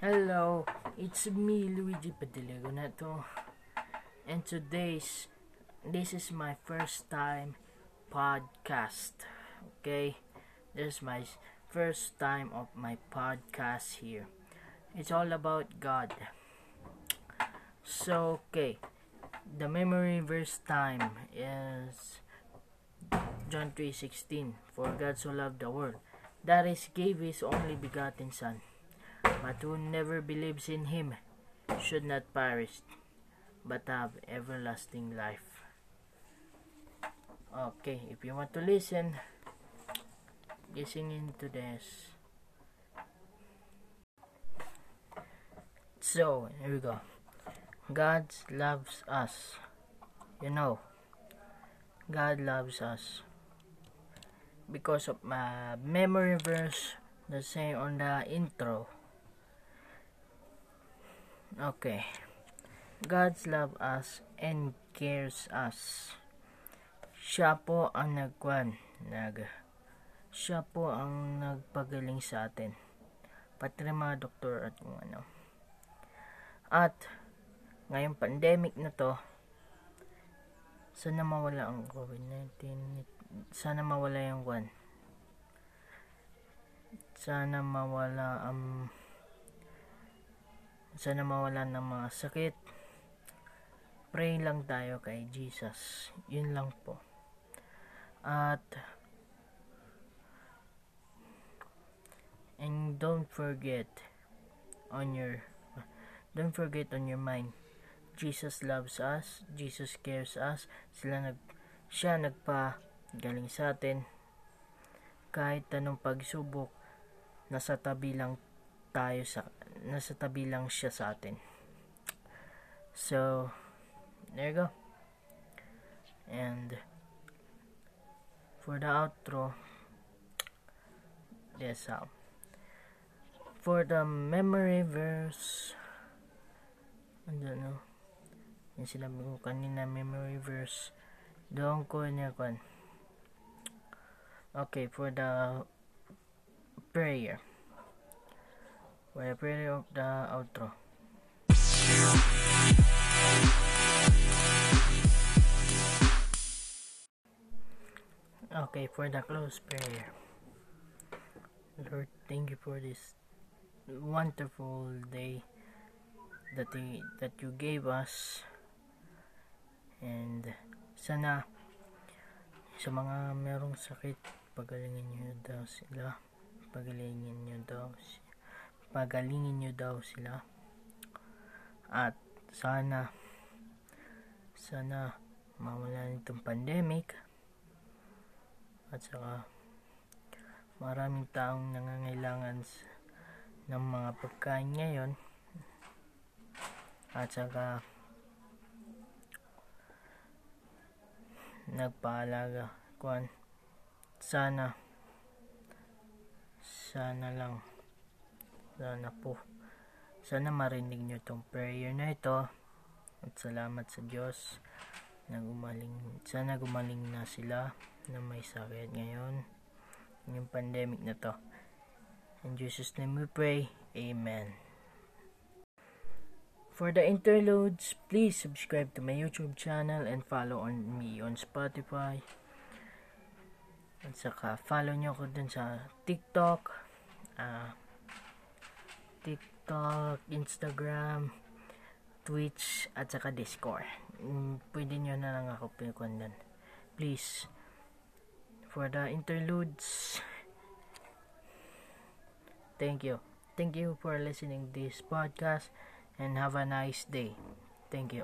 Hello, it's me Luigi Padiligo na to. And today's this is my first time podcast. Okay? This is my first time of my podcast here. It's all about God. So, okay. The memory verse time is John 3:16. For God so loved the world that is gave his only begotten son but who never believes in him should not perish, but have everlasting life. Okay, if you want to listen, listen into this. So, here we go. God loves us. You know, God loves us. Because of my memory verse, the same on the intro. Okay. God's love us and cares us. Siya po ang nagkwan, nag siya po ang nagpagaling sa atin. Pati mga doktor at kung ano. At ngayong pandemic na to, sana mawala ang COVID-19. Sana mawala yung kwan. Sana mawala ang sana mawalan ng mga sakit. Pray lang tayo kay Jesus. Yun lang po. At and don't forget on your don't forget on your mind. Jesus loves us. Jesus cares us. Sila nag siya nagpa galing sa atin. Kahit anong pagsubok nasa tabi lang tayo sa nasa tabi lang siya sa atin. So there you go. And for the outro yes how for the memory verse I don't know yung sinabi ko kanina memory verse doon ko niya okay for the prayer We're pretty of the outro. Okay, for the close prayer. Lord, thank you for this wonderful day that they, that you gave us. And sana sa mga merong sakit, pagalingin niyo daw sila. Pagalingin niyo daw sila pagalingin nyo daw sila. At sana sana mawala nitong pandemic. At saka maraming taong nangangailangan ng mga pagkain ngayon. At saka nagpaalaga kuan sana sana lang sana po. Sana marinig nyo itong prayer na ito. At salamat sa Diyos na gumaling sana gumaling na sila na may sakit ngayon. Yung pandemic na to. In Jesus name we pray. Amen. For the interludes, please subscribe to my YouTube channel and follow on me on Spotify. At saka follow nyo ko dun sa TikTok. Uh, TikTok, Instagram, Twitch, at saka Discord. Mm, pwede nyo na lang ako pinakwandan. Please, for the interludes, thank you. Thank you for listening this podcast and have a nice day. Thank you.